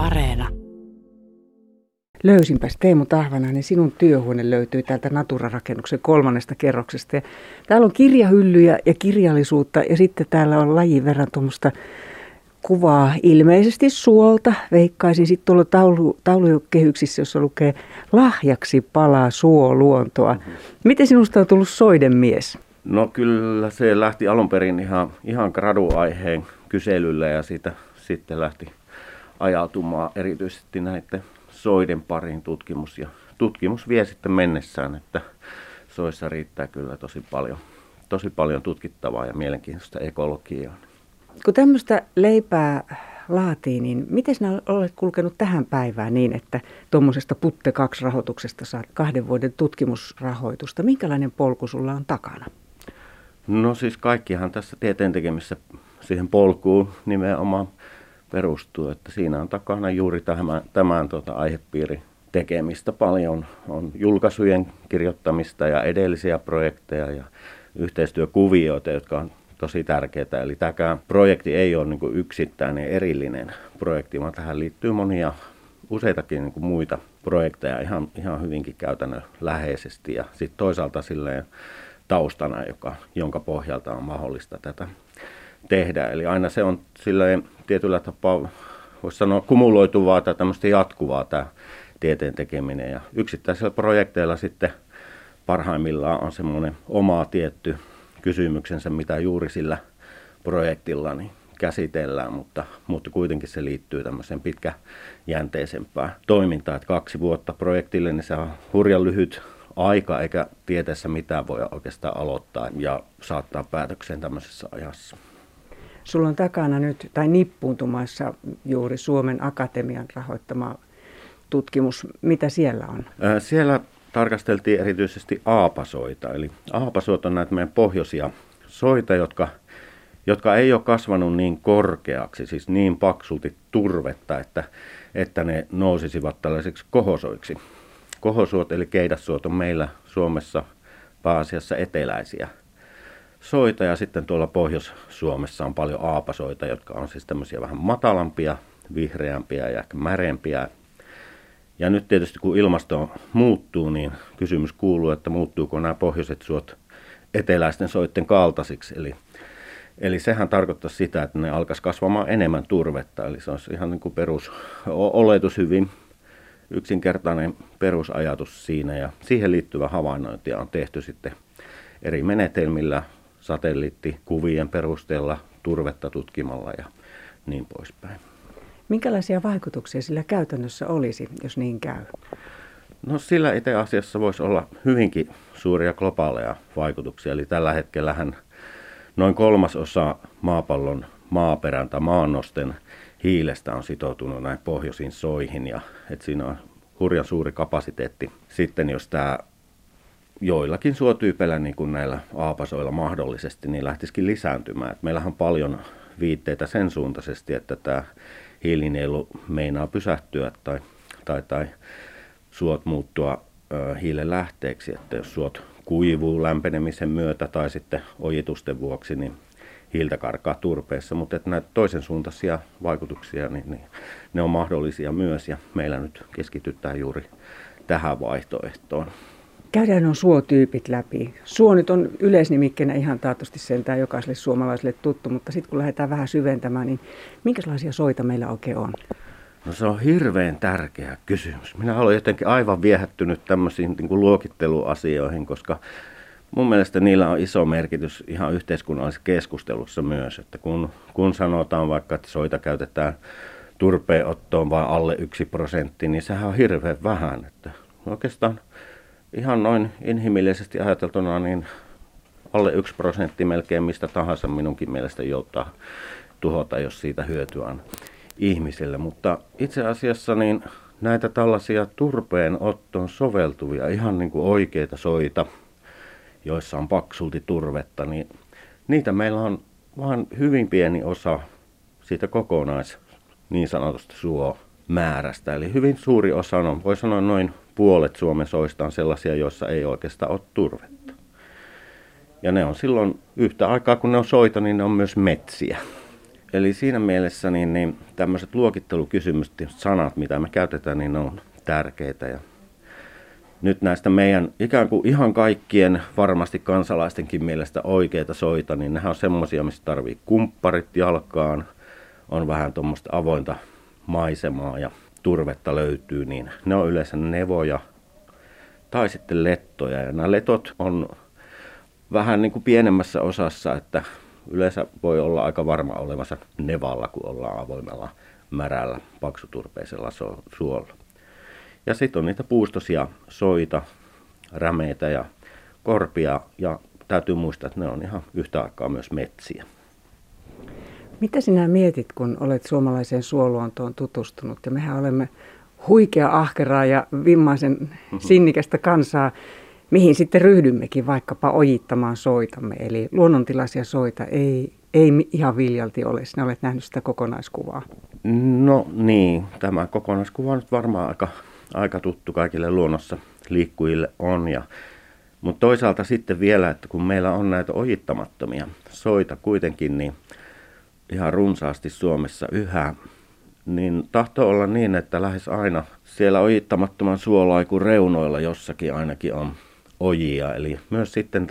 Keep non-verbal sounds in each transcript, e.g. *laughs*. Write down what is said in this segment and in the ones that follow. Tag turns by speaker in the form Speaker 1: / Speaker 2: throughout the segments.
Speaker 1: Areena.
Speaker 2: Löysinpäs Teemu Tahvanainen, sinun työhuone löytyy täältä Natura-rakennuksen kolmannesta kerroksesta. Ja täällä on kirjahyllyjä ja kirjallisuutta ja sitten täällä on lajin verran tuommoista kuvaa ilmeisesti suolta. Veikkaisin sitten tuolla taulu, taulukehyksissä, jossa lukee lahjaksi palaa suo luontoa. Miten sinusta on tullut soiden mies?
Speaker 3: No kyllä se lähti alun perin ihan, ihan graduaiheen kyselyllä ja siitä sitten lähti ajautumaan erityisesti näiden soiden parin tutkimus. Ja tutkimus vie sitten mennessään, että soissa riittää kyllä tosi paljon, tosi paljon tutkittavaa ja mielenkiintoista ekologiaa.
Speaker 2: Kun tämmöistä leipää laatii, niin miten sinä olet kulkenut tähän päivään niin, että tuommoisesta Putte 2-rahoituksesta saat kahden vuoden tutkimusrahoitusta? Minkälainen polku sulla on takana?
Speaker 3: No siis kaikkihan tässä tieteen tekemisessä siihen polkuun nimenomaan perustuu, että siinä on takana juuri tämän, tämän tota, aihepiiri tekemistä paljon. On julkaisujen kirjoittamista ja edellisiä projekteja ja yhteistyökuvioita, jotka on tosi tärkeää. Eli tämäkään projekti ei ole niin yksittäinen erillinen projekti, vaan tähän liittyy monia useitakin niin muita projekteja ihan, ihan hyvinkin käytännön läheisesti ja sitten toisaalta silleen taustana, joka, jonka pohjalta on mahdollista tätä tehdä. Eli aina se on silleen tietyllä tapaa, voisi sanoa kumuloituvaa tai tämmöistä jatkuvaa tämä tieteen tekeminen. Ja yksittäisillä projekteilla sitten parhaimmillaan on semmoinen oma tietty kysymyksensä, mitä juuri sillä projektilla niin käsitellään, mutta, mutta kuitenkin se liittyy tämmöiseen pitkäjänteisempään toimintaan. Että kaksi vuotta projektille, niin se on hurjan lyhyt aika, eikä tieteessä mitään voi oikeastaan aloittaa ja saattaa päätökseen tämmöisessä ajassa.
Speaker 2: Sulla on takana nyt, tai nippuuntumassa juuri Suomen Akatemian rahoittama tutkimus. Mitä siellä on?
Speaker 3: Siellä tarkasteltiin erityisesti aapasoita. Eli aapasoit on näitä meidän pohjoisia soita, jotka, jotka ei ole kasvanut niin korkeaksi, siis niin paksulti turvetta, että, että ne nousisivat tällaisiksi kohosoiksi. Kohosuot eli keidassuot on meillä Suomessa pääasiassa eteläisiä soita ja sitten tuolla Pohjois-Suomessa on paljon aapasoita, jotka on siis tämmöisiä vähän matalampia, vihreämpiä ja ehkä märempiä. Ja nyt tietysti kun ilmasto muuttuu, niin kysymys kuuluu, että muuttuuko nämä pohjoiset suot eteläisten soitten kaltaisiksi. Eli, eli sehän tarkoittaa sitä, että ne alkaisi kasvamaan enemmän turvetta. Eli se olisi ihan niin kuin perusoletus hyvin yksinkertainen perusajatus siinä. Ja siihen liittyvä havainnointia on tehty sitten eri menetelmillä, satelliittikuvien perusteella, turvetta tutkimalla ja niin poispäin.
Speaker 2: Minkälaisia vaikutuksia sillä käytännössä olisi, jos niin käy?
Speaker 3: No sillä itse asiassa voisi olla hyvinkin suuria globaaleja vaikutuksia. Eli tällä hetkellähän noin kolmasosa maapallon maaperän tai maannosten hiilestä on sitoutunut näin pohjoisiin soihin. Ja, että siinä on hurjan suuri kapasiteetti. Sitten jos tämä joillakin suotyypeillä, niin kuin näillä aapasoilla mahdollisesti, niin lähtisikin lisääntymään. Et meillähän on paljon viitteitä sen suuntaisesti, että tämä hiilinielu meinaa pysähtyä tai, tai, tai suot muuttua ö, hiilen lähteeksi. Että jos suot kuivuu lämpenemisen myötä tai sitten ojitusten vuoksi, niin hiiltä karkaa turpeessa. Mutta että näitä toisen suuntaisia vaikutuksia, niin, niin ne on mahdollisia myös ja meillä nyt keskitytään juuri tähän vaihtoehtoon.
Speaker 2: Käydään on suotyypit läpi. Suo nyt on yleisnimikkeenä ihan taatusti sentään jokaiselle suomalaiselle tuttu, mutta sitten kun lähdetään vähän syventämään, niin minkälaisia soita meillä oikein on?
Speaker 3: No se on hirveän tärkeä kysymys. Minä olen jotenkin aivan viehättynyt tämmöisiin niin kuin luokitteluasioihin, koska mun mielestä niillä on iso merkitys ihan yhteiskunnallisessa keskustelussa myös. Että kun, kun sanotaan vaikka, että soita käytetään turpeenottoon vain alle yksi prosentti, niin sehän on hirveän vähän. Että oikeastaan ihan noin inhimillisesti ajateltuna niin alle yksi prosentti melkein mistä tahansa minunkin mielestä joutaa tuhota, jos siitä hyötyä on ihmisille. Mutta itse asiassa niin näitä tällaisia turpeen ottoon soveltuvia, ihan niin kuin oikeita soita, joissa on paksulti turvetta, niin niitä meillä on vain hyvin pieni osa siitä kokonais niin sanotusta suo määrästä. Eli hyvin suuri osa on, voi sanoa noin puolet Suomen soista on sellaisia, joissa ei oikeastaan ole turvetta. Ja ne on silloin yhtä aikaa, kun ne on soita, niin ne on myös metsiä. Eli siinä mielessä niin, niin tämmöiset luokittelukysymykset, sanat, mitä me käytetään, niin ne on tärkeitä. Ja nyt näistä meidän ikään kuin ihan kaikkien varmasti kansalaistenkin mielestä oikeita soita, niin nehän on semmoisia, missä tarvii kumpparit jalkaan, on vähän tuommoista avointa maisemaa ja turvetta löytyy, niin ne on yleensä nevoja tai sitten lettoja. Ja nämä letot on vähän niin kuin pienemmässä osassa, että yleensä voi olla aika varma olevansa nevalla, kun ollaan avoimella märällä, paksuturpeisella suolla. Ja sitten on niitä puustosia soita, rämeitä ja korpia ja täytyy muistaa, että ne on ihan yhtä aikaa myös metsiä.
Speaker 2: Mitä sinä mietit, kun olet suomalaiseen suoluontoon tutustunut? Ja mehän olemme huikea ahkeraa ja vimmaisen mhm. sinnikästä kansaa, mihin sitten ryhdymmekin vaikkapa ojittamaan soitamme. Eli luonnontilaisia soita ei, ei ihan viljalti ole. Sinä olet nähnyt sitä kokonaiskuvaa.
Speaker 3: No niin, tämä kokonaiskuva on nyt varmaan aika, aika tuttu kaikille luonnossa liikkujille on. Ja, mutta toisaalta sitten vielä, että kun meillä on näitä ojittamattomia soita kuitenkin, niin ihan runsaasti Suomessa yhä, niin tahtoo olla niin, että lähes aina siellä ojittamattoman suolaikun reunoilla jossakin ainakin on ojia. Eli myös sitten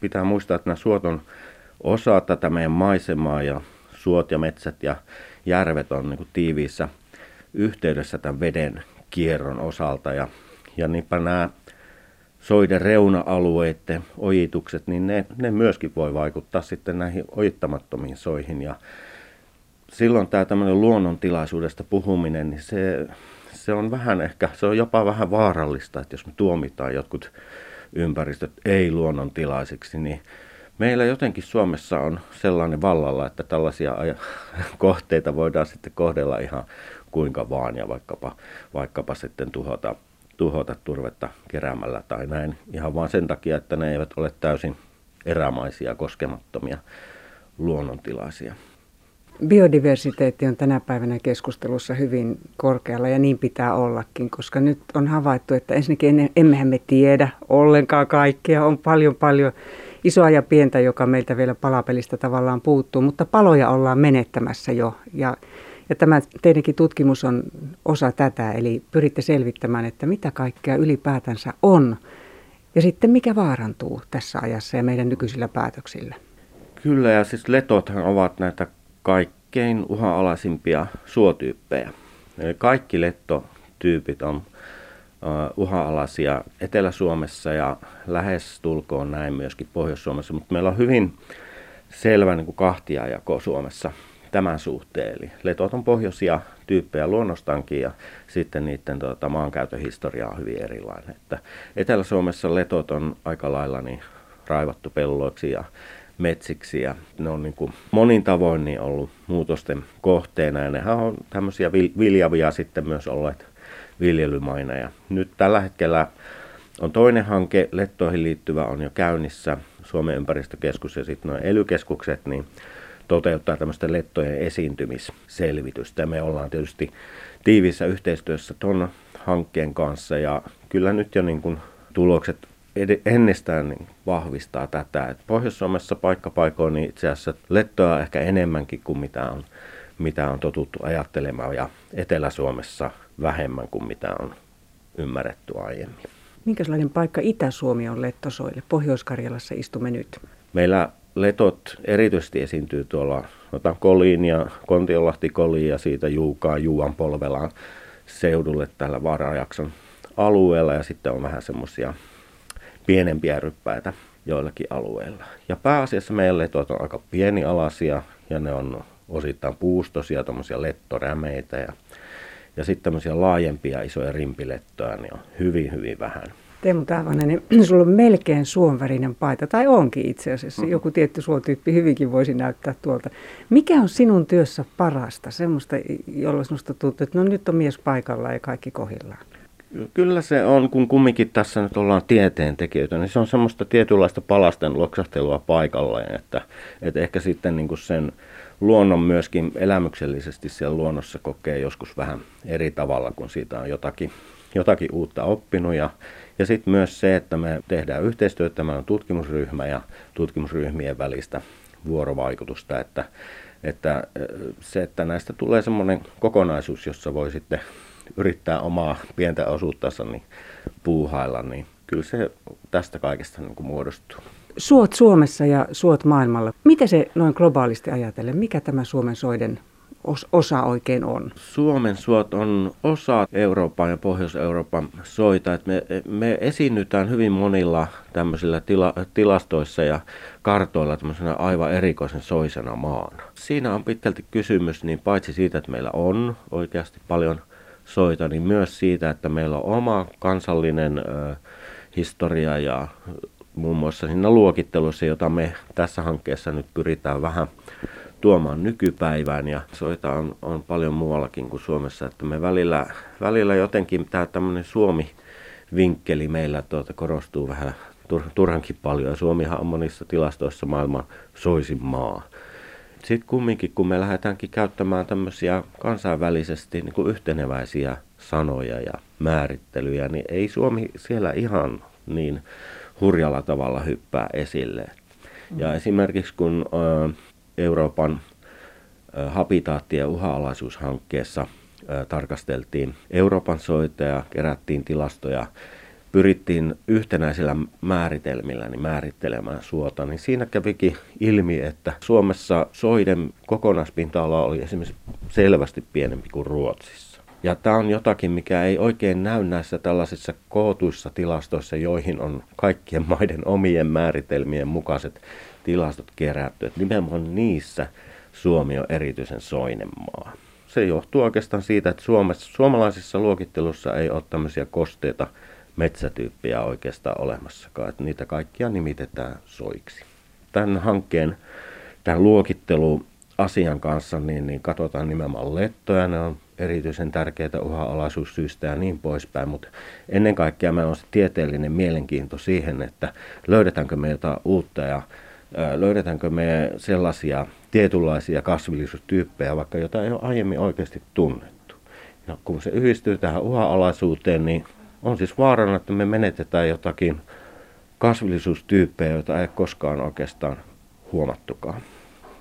Speaker 3: pitää muistaa, että nämä suot on osa tätä meidän maisemaa ja suot ja metsät ja järvet on niin kuin tiiviissä yhteydessä tämän veden kierron osalta. Ja, ja niinpä nämä soiden reuna-alueiden ojitukset, niin ne, ne myöskin voi vaikuttaa sitten näihin ojittamattomiin soihin. Ja silloin tämä tämmöinen luonnontilaisuudesta puhuminen, niin se, se on vähän ehkä, se on jopa vähän vaarallista, että jos me tuomitaan jotkut ympäristöt ei-luonnontilaisiksi, niin meillä jotenkin Suomessa on sellainen vallalla, että tällaisia *laughs* kohteita voidaan sitten kohdella ihan kuinka vaan ja vaikkapa, vaikkapa sitten tuhota, tuhota turvetta keräämällä tai näin. Ihan vaan sen takia, että ne eivät ole täysin erämaisia, koskemattomia luonnontilaisia.
Speaker 2: Biodiversiteetti on tänä päivänä keskustelussa hyvin korkealla ja niin pitää ollakin, koska nyt on havaittu, että ensinnäkin emmehän me tiedä ollenkaan kaikkea. On paljon paljon isoa ja pientä, joka meiltä vielä palapelistä tavallaan puuttuu, mutta paloja ollaan menettämässä jo. Ja, ja tämä teidänkin tutkimus on osa tätä, eli pyritte selvittämään, että mitä kaikkea ylipäätänsä on ja sitten mikä vaarantuu tässä ajassa ja meidän nykyisillä päätöksillä.
Speaker 3: Kyllä, ja siis letothan ovat näitä kaikkein uha-alaisimpia suotyyppejä. Eli kaikki lettotyypit on uha-alaisia Etelä-Suomessa ja lähes tulkoon näin myöskin Pohjois-Suomessa, mutta meillä on hyvin selvä niin kuin kahtiajako Suomessa tämän suhteen. Eli letot on pohjoisia tyyppejä luonnostankin ja sitten niiden tuota, maankäytön historia on hyvin erilainen. Että Etelä-Suomessa letot on aika lailla niin raivattu pelloiksi ja metsiksi ja ne on niin kuin monin tavoin niin ollut muutosten kohteena ja nehän on tämmöisiä viljavia sitten myös olleet viljelymaina ja nyt tällä hetkellä on toinen hanke, lettoihin liittyvä on jo käynnissä, Suomen ympäristökeskus ja sitten nuo elykeskukset, niin toteuttaa tämmöistä lettojen esiintymisselvitystä. Me ollaan tietysti tiiviissä yhteistyössä tuon hankkeen kanssa ja kyllä nyt jo niin kuin tulokset ennestään niin vahvistaa tätä. Et Pohjois-Suomessa paikkapaikoin niin itse asiassa lettoa ehkä enemmänkin kuin mitä on, mitä on totuttu ajattelemaan ja Etelä-Suomessa vähemmän kuin mitä on ymmärretty aiemmin.
Speaker 2: Minkälainen paikka Itä-Suomi on lettosoille? Pohjois-Karjalassa istumme nyt.
Speaker 3: Meillä letot erityisesti esiintyy tuolla otan Koliin ja Kontiolahti Koliin ja siitä Juukaan Juuan polvelaan seudulle tällä Varajakson alueella ja sitten on vähän semmoisia pienempiä ryppäitä joillakin alueilla. Ja pääasiassa meidän letot on aika pienialaisia ja ne on osittain puustosia, tuommoisia lettorämeitä ja, ja sitten tämmöisiä laajempia isoja rimpilettoja, niin on hyvin, hyvin vähän.
Speaker 2: Teemu Tahvanen, niin *clears throat* sulla on melkein suonvärinen paita, tai onkin itse asiassa. Mm-hmm. Joku tietty suotyyppi hyvinkin voisi näyttää tuolta. Mikä on sinun työssä parasta, semmoista, jolla sinusta tuntuu, että no nyt on mies paikalla ja kaikki kohillaan?
Speaker 3: Kyllä se on, kun kumminkin tässä nyt ollaan tieteentekijöitä, niin se on semmoista tietynlaista palasten loksahtelua paikalleen, että, että ehkä sitten niin kuin sen luonnon myöskin elämyksellisesti siellä luonnossa kokee joskus vähän eri tavalla, kun siitä on jotakin, jotakin uutta oppinut. Ja, ja sitten myös se, että me tehdään yhteistyötä, meillä on tutkimusryhmä ja tutkimusryhmien välistä vuorovaikutusta, että, Että se, että näistä tulee semmoinen kokonaisuus, jossa voi sitten yrittää omaa pientä osuuttansa niin puuhailla, niin kyllä se tästä kaikesta niin kuin muodostuu.
Speaker 2: Suot Suomessa ja suot maailmalla. Mitä se noin globaalisti ajatellen, mikä tämä Suomen soiden osa oikein on?
Speaker 3: Suomen suot on osa Euroopan ja Pohjois-Euroopan soita. Et me, me esiinnytään hyvin monilla tämmöisillä tila, tilastoissa ja kartoilla tämmöisenä aivan erikoisen soisena maana. Siinä on pitkälti kysymys niin paitsi siitä, että meillä on oikeasti paljon soita, niin myös siitä, että meillä on oma kansallinen ö, historia ja muun muassa siinä luokittelussa, jota me tässä hankkeessa nyt pyritään vähän tuomaan nykypäivään ja soita on, on paljon muuallakin kuin Suomessa, että me välillä, välillä jotenkin tämä tämmöinen Suomi-vinkkeli meillä tuota korostuu vähän tur, turhankin paljon Suomihan on monissa tilastoissa maailman soisin maa. Sitten kumminkin, kun me lähdetäänkin käyttämään tämmöisiä kansainvälisesti niin kuin yhteneväisiä sanoja ja määrittelyjä, niin ei Suomi siellä ihan niin hurjalla tavalla hyppää esille. Ja esimerkiksi kun Euroopan habitaatti- ja uha-alaisuushankkeessa tarkasteltiin Euroopan soita ja kerättiin tilastoja, pyrittiin yhtenäisillä määritelmillä niin määrittelemään suota, niin siinä kävikin ilmi, että Suomessa soiden kokonaispinta-ala oli esimerkiksi selvästi pienempi kuin Ruotsissa. Ja tämä on jotakin, mikä ei oikein näy näissä tällaisissa kootuissa tilastoissa, joihin on kaikkien *laughs* maiden omien määritelmien mukaiset tilastot kerätty. Että nimenomaan niissä Suomi on erityisen soinen maa. Se johtuu oikeastaan siitä, että Suomessa, suomalaisissa luokittelussa ei ole tämmöisiä kosteita metsätyyppejä oikeastaan olemassakaan. Että niitä kaikkia nimitetään soiksi. Tämän hankkeen, tämän luokitteluasian kanssa, niin, niin katsotaan nimenomaan lettoja. Ne on erityisen tärkeitä uhanalaisuussyistä ja niin poispäin, mutta ennen kaikkea meillä on se tieteellinen mielenkiinto siihen, että löydetäänkö me jotain uutta ja löydetäänkö me sellaisia tietynlaisia kasvillisuustyyppejä, vaikka jota ei ole aiemmin oikeasti tunnettu. Ja kun se yhdistyy tähän uhanalaisuuteen, niin on siis vaarana, että me menetetään jotakin kasvillisuustyyppejä, joita ei koskaan oikeastaan huomattukaan.